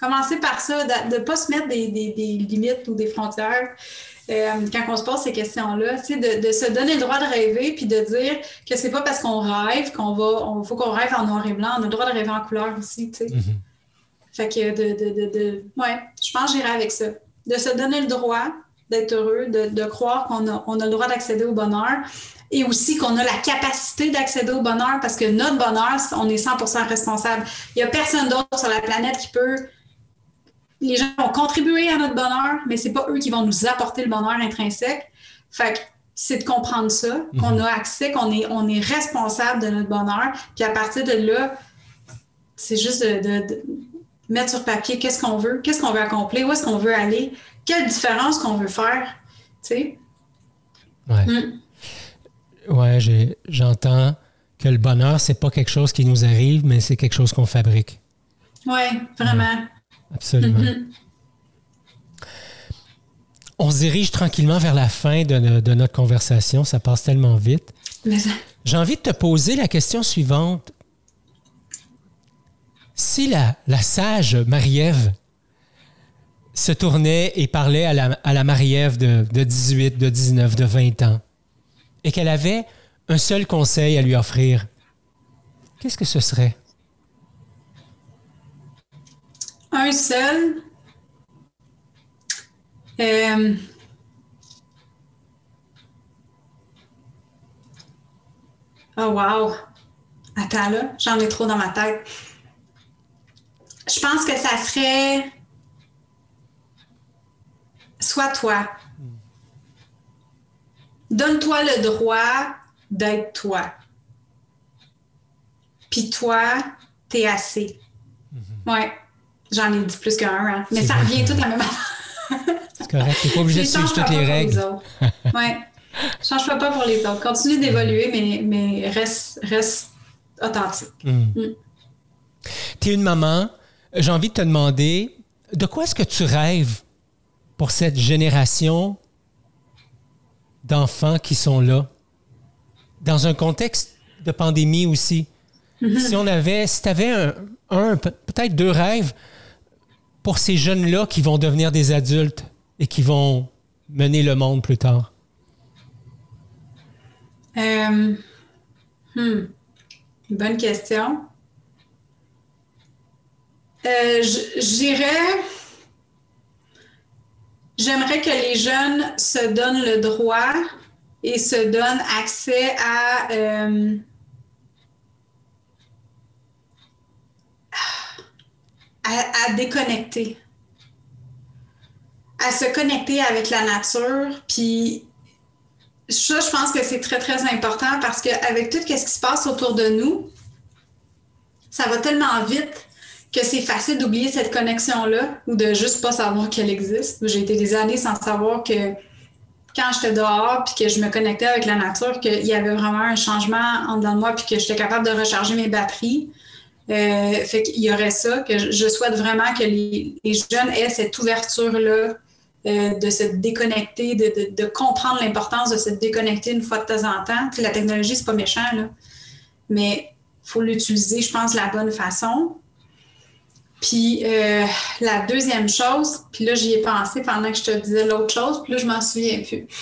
Commencer par ça, de ne pas se mettre des, limites ou des frontières euh, quand on se pose ces questions-là, de, de se donner le droit de rêver puis de dire que c'est pas parce qu'on rêve qu'on va, on faut qu'on rêve en noir et blanc, on a le droit de rêver en couleur aussi. Mm-hmm. Fait que de, de, ouais, je pense que j'irai avec ça. De se donner le droit d'être heureux, de, croire qu'on a, on a le droit d'accéder au bonheur et aussi qu'on a la capacité d'accéder au bonheur parce que notre bonheur, on est 100% responsable. Il n'y a personne d'autre sur la planète qui peut. Les gens vont contribuer à notre bonheur, mais c'est pas eux qui vont nous apporter le bonheur intrinsèque. Fait que c'est de comprendre ça, mhm. qu'on a accès, qu'on est, on est responsable de notre bonheur. Puis à partir de là, c'est juste de, de mettre sur papier qu'est-ce qu'on veut, qu'est-ce qu'on veut accomplir, où est-ce qu'on veut aller, quelle différence qu'on veut faire, tu sais? Ouais. Mm. Ouais, j'entends que le bonheur, c'est pas quelque chose qui nous arrive, mais c'est quelque chose qu'on fabrique. Oui, vraiment. absolument. Mm-hmm. On se dirige tranquillement vers la fin de, de notre conversation. Ça passe tellement vite. J'ai envie de te poser la question suivante. Si la, la sage Marie-Ève se tournait et parlait à la, à la Marie-Ève de, de 18, de 19, de 20 ans, et qu'elle avait un seul conseil à lui offrir, qu'est-ce que ce serait? Un seul. Euh, Oh wow! Attends là, j'en ai trop dans ma tête. Je pense que ça serait Sois toi. Donne-toi le droit d'être toi. Puis toi, t'es assez. Mm-hmm. Ouais. J'en ai dit plus qu'un, hein. mais ça revient tout à la même C'est correct. T'es pas obligé de suivre toutes les règles. ouais. Change pas pour les autres. Continue d'évoluer, mais, mais reste, reste authentique. Mm. Mm. Tu es une maman. J'ai envie de te demander, de quoi est-ce que tu rêves pour cette génération d'enfants qui sont là, dans un contexte de pandémie aussi? Mm-hmm. Si on avait, si tu avais un, un peut-être deux rêves pour ces jeunes-là qui vont devenir des adultes et qui vont mener le monde plus tard. Euh, hmm, bonne question. Euh, J'irais. J'aimerais que les jeunes se donnent le droit et se donnent accès à, euh, à, à, déconnecter, à se connecter avec la nature, puis ça, je pense que c'est très, très important parce qu'avec tout ce qui se passe autour de nous, ça va tellement vite que c'est facile d'oublier cette connexion-là ou de juste pas savoir qu'elle existe. J'ai été des années sans savoir que quand j'étais dehors puis que je me connectais avec la nature, qu'il y avait vraiment un changement en dedans de moi puis que j'étais capable de recharger mes batteries. Euh, fait qu'il y aurait ça, que je souhaite vraiment que les jeunes aient cette ouverture-là euh, de se déconnecter, de, comprendre l'importance de se déconnecter une fois de temps en temps. la technologie, c'est pas méchant, là. mais il faut l'utiliser, je pense, de la bonne façon. Puis euh, la deuxième chose, puis là, j'y ai pensé pendant que je te disais l'autre chose, puis là, je m'en souviens plus.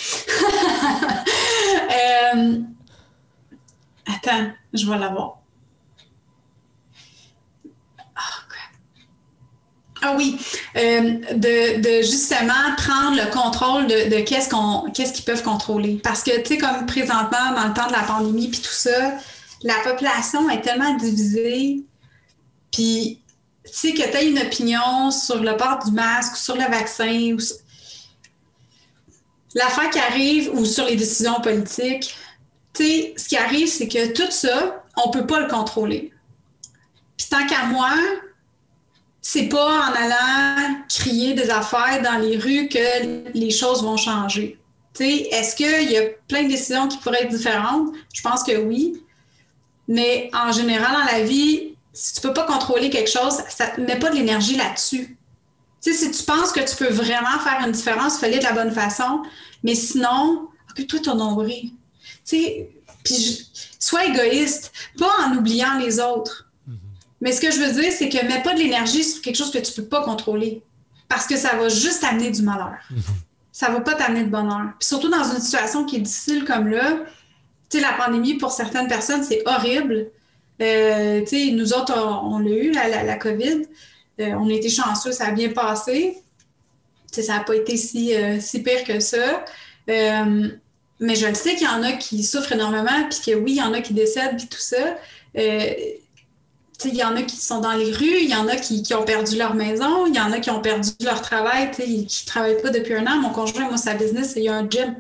Euh, attends, je vais l'avoir. Ah oui, euh, de, justement prendre le contrôle de, qu'est-ce qu'on qu'est-ce qu'ils peuvent contrôler. Parce que, tu sais, comme présentement, dans le temps de la pandémie, puis tout ça, la population est tellement divisée. Puis, tu sais, que tu as une opinion sur le port du masque ou sur le vaccin, ou l'affaire qui arrive, ou sur les décisions politiques, tu sais, ce qui arrive, c'est que tout ça, on ne peut pas le contrôler. Puis tant qu'à moi, c'est pas en allant crier des affaires dans les rues que les choses vont changer. Est-ce qu'il y a plein de décisions qui pourraient être différentes? Je pense que oui. Mais en général, dans la vie, si tu peux pas contrôler quelque chose, ça ne met pas de l'énergie là-dessus. si tu penses que tu peux vraiment faire une différence, fais-le de la bonne façon. Mais sinon, occupe-toi ton nombril. Puis sois égoïste, pas en oubliant les autres. Mais ce que je veux dire, c'est que mets pas de l'énergie sur quelque chose que tu peux pas contrôler. Parce que ça va juste amener du malheur. Ça mhm. Ça va pas t'amener de bonheur. Puis surtout dans une situation qui est difficile comme là, tu sais, la pandémie, pour certaines personnes, c'est horrible. Euh, tu nous autres, on, l'a eu, la, la, COVID. Euh, on a été chanceux, ça a bien passé. Ça n'a pas été si, euh, si pire que ça. mais je le sais qu'il y en a qui souffrent énormément, puis que oui, il y en a qui décèdent, puis tout ça il y en a qui sont dans les rues, il y en a qui, ont perdu leur maison, il y en a qui ont perdu leur travail, qui ne travaillent pas depuis un an. Mon conjoint, moi, sa business, a un gym.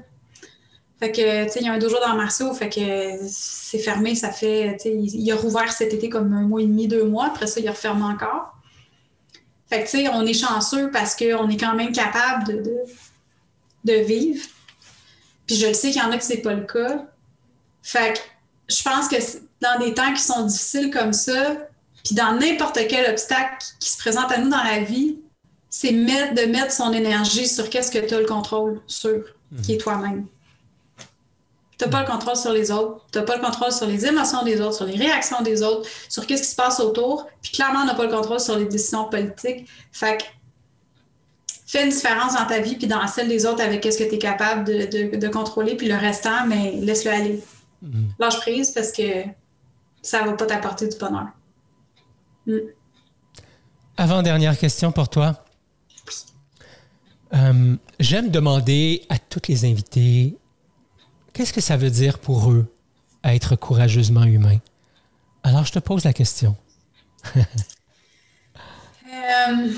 Fait que, il y a un dojo dans Marceau, fait que c'est fermé, ça fait, il, a rouvert cet été comme un mois et demi, deux mois. Après ça, il a refermé encore. Fait que, tu sais, on est chanceux parce qu'on est quand même capable de, de, de vivre. Puis je le sais qu'il y en a que c'est pas le cas. Fait que je pense que dans des temps qui sont difficiles comme ça, puis dans n'importe quel obstacle qui se présente à nous dans la vie, c'est mettre, de mettre son énergie sur qu'est-ce que tu as le contrôle sur, qui est toi-même. Tu n'as pas le contrôle sur les autres, tu n'as pas le contrôle sur les émotions des autres, sur les réactions des autres, sur qu'est-ce qui se passe autour, puis clairement, on n'a pas le contrôle sur les décisions politiques. Fait que fais une différence dans ta vie puis dans celle des autres avec ce que tu es capable de, contrôler, puis le restant, mais laisse-le aller. Mm. Lâche prise parce que ça ne va pas t'apporter du bonheur. Mm. Avant-dernière question pour toi. Euh, j'aime demander à toutes les invités qu'est-ce que ça veut dire pour eux être courageusement humain? Alors, je te pose la question. Euh,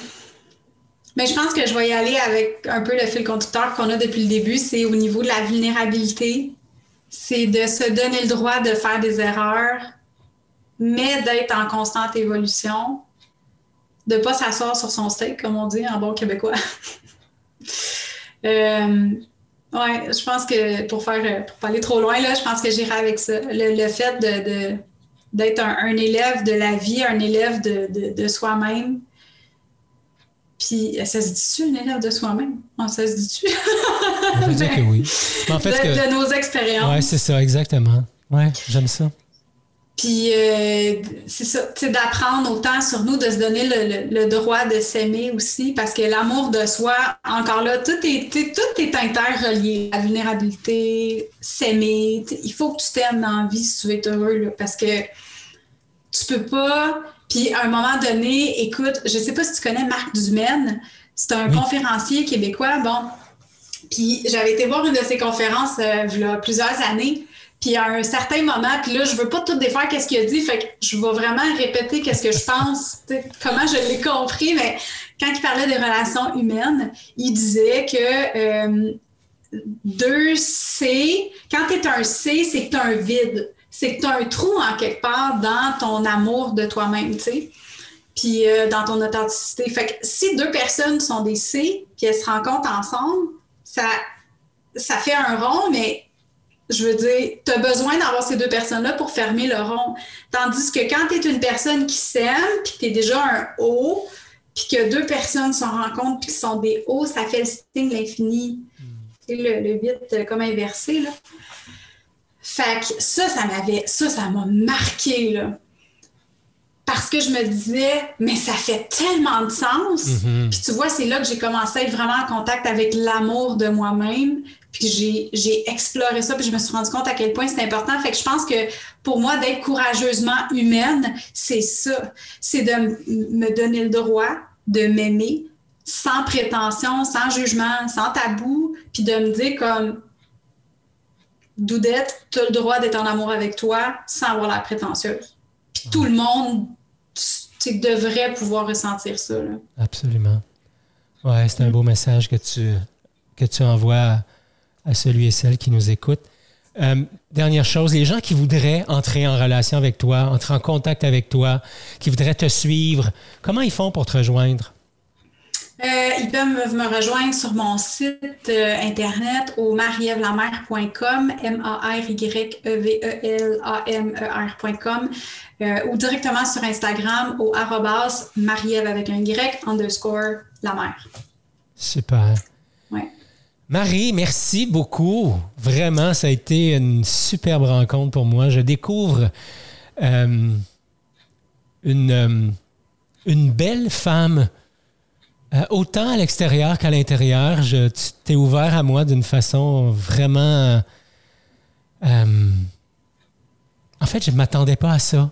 mais je pense que je vais y aller avec un peu le fil conducteur qu'on a depuis le début, c'est au niveau de la vulnérabilité. C'est de se donner le droit de faire des erreurs, mais d'être en constante évolution, de ne pas s'asseoir sur son steak, comme on dit en bon québécois. euh, ouais, je pense que pour faire pour pas aller trop loin, là, je pense que j'irai avec ça. Le, fait de, d'être un, élève de la vie, un élève de, de soi-même, puis, ça se dit-tu, un élève de soi-même? Ça se dit-tu? Que oui. en fait, de, nos expériences. Oui, c'est ça, exactement. Oui, j'aime ça. Puis, euh, c'est ça, c'est d'apprendre autant sur nous, de se donner le, droit de s'aimer aussi, parce que l'amour de soi, encore là, tout est, tout est interrelié. La vulnérabilité, s'aimer. Il faut que tu t'aimes dans la vie si tu veux être heureux, parce que tu peux pas puis à un moment donné, écoute, je sais pas si tu connais Marc Dumaine, c'est un conférencier québécois, bon. Puis j'avais été voir une de ses conférences euh, il y a plusieurs années. Puis à un certain moment, puis là, je veux pas tout défaire qu'est-ce qu'il a dit, fait que je vais vraiment répéter qu'est-ce que je pense, comment je l'ai compris, mais quand il parlait des relations humaines, il disait que euh, deux C, quand tu es un C, c'est que tu un vide c'est que tu un trou en quelque part dans ton amour de toi-même, tu sais, puis euh, dans ton authenticité. Fait que si deux personnes sont des C, puis elles se rencontrent ensemble, ça, ça fait un rond, mais je veux dire, tu as besoin d'avoir ces deux personnes-là pour fermer le rond. Tandis que quand tu es une personne qui s'aime, puis que tu es déjà un haut, puis que deux personnes se rencontrent, puis qui sont des hauts, ça fait le signe de l'infini. Hmm. le, le vide comme inversé, là. Fait que ça, ça m'avait, ça, ça m'a marqué, là. Parce que je me disais, mais ça fait tellement de sens. Mm-hmm. Puis tu vois, c'est là que j'ai commencé à être vraiment en contact avec l'amour de moi-même. Puis j'ai, exploré ça, puis je me suis rendu compte à quel point c'est important. Fait que je pense que pour moi, d'être courageusement humaine, c'est ça. C'est de me donner le droit de m'aimer sans prétention, sans jugement, sans tabou, puis de me dire comme Doudette, tu as le droit d'être en amour avec toi sans avoir la prétentieuse. Puis tout le monde devrait pouvoir ressentir ça. Absolument. Ouais, c'est un beau message que tu, que tu envoies à, celui et celle qui nous écoute. Euh, dernière chose, les gens qui voudraient entrer en relation avec toi, entrer en contact avec toi, qui voudraient te suivre, comment ils font pour te rejoindre? Euh, ils peuvent me rejoindre sur mon site euh, internet au marievlamer.com, M-A-R-Y-E-V-E-L-A-M-E-R.com, euh, ou directement sur Instagram au arrobas marieve avec un Y underscore la mer. Super. Marie, merci beaucoup. Vraiment, ça a été une superbe rencontre pour moi. Je découvre une, une belle femme euh, autant à l'extérieur qu'à l'intérieur, tu t'es ouvert à moi d'une façon vraiment. Euh, en fait, je ne m'attendais pas à ça.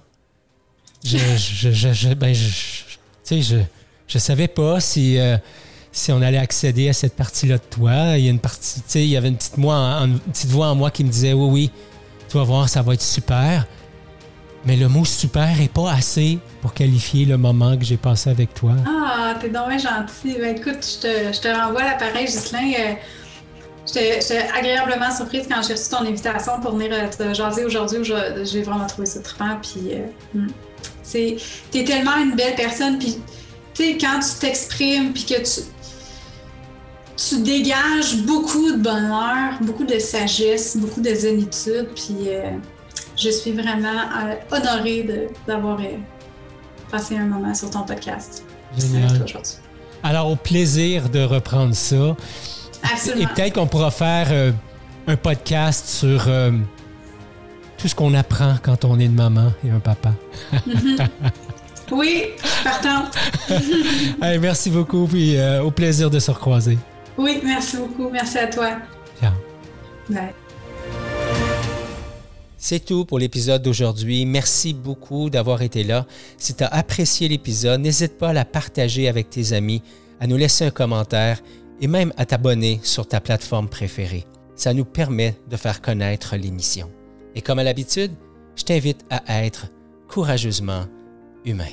Je, je, je, ben, je, je, savais pas si, euh, si on allait accéder à cette partie-là de toi. Il y a une partie, il y avait une petite, une petite voix en moi qui me disait oui, oui, tu vas voir, ça va être super. Mais le mot super n'est pas assez pour qualifier le moment que j'ai passé avec toi. Ah, t'es donc gentil. Ben, écoute, je te, je te renvoie l'appareil, Ghislain. Euh, J'étais agréablement surprise quand j'ai reçu ton invitation pour venir euh, te jaser aujourd'hui. J'ai vraiment trouvé ça trippant. Puis, euh, hmm. t'es tellement une belle personne. Puis, tu sais, quand tu t'exprimes puis que tu, tu dégages beaucoup de bonheur, beaucoup de sagesse, beaucoup de zénitude, puis euh, je suis vraiment euh, honorée d'avoir euh, passé un moment sur ton podcast. Génial. Alors, au plaisir de reprendre ça. Absolument. Et peut-être qu'on pourra faire un podcast sur tout ce qu'on apprend quand on est une maman et un papa. oui, partant. merci beaucoup, puis au plaisir de se recroiser. Oui, merci beaucoup. Merci à toi. Ciao. Bye. C'est tout pour l'épisode d'aujourd'hui. Merci beaucoup d'avoir été là. Si tu as apprécié l'épisode, n'hésite pas à la partager avec tes amis, à nous laisser un commentaire et même à t'abonner sur ta plateforme préférée. Ça nous permet de faire connaître l'émission. Et comme à l'habitude, je t'invite à être courageusement humain.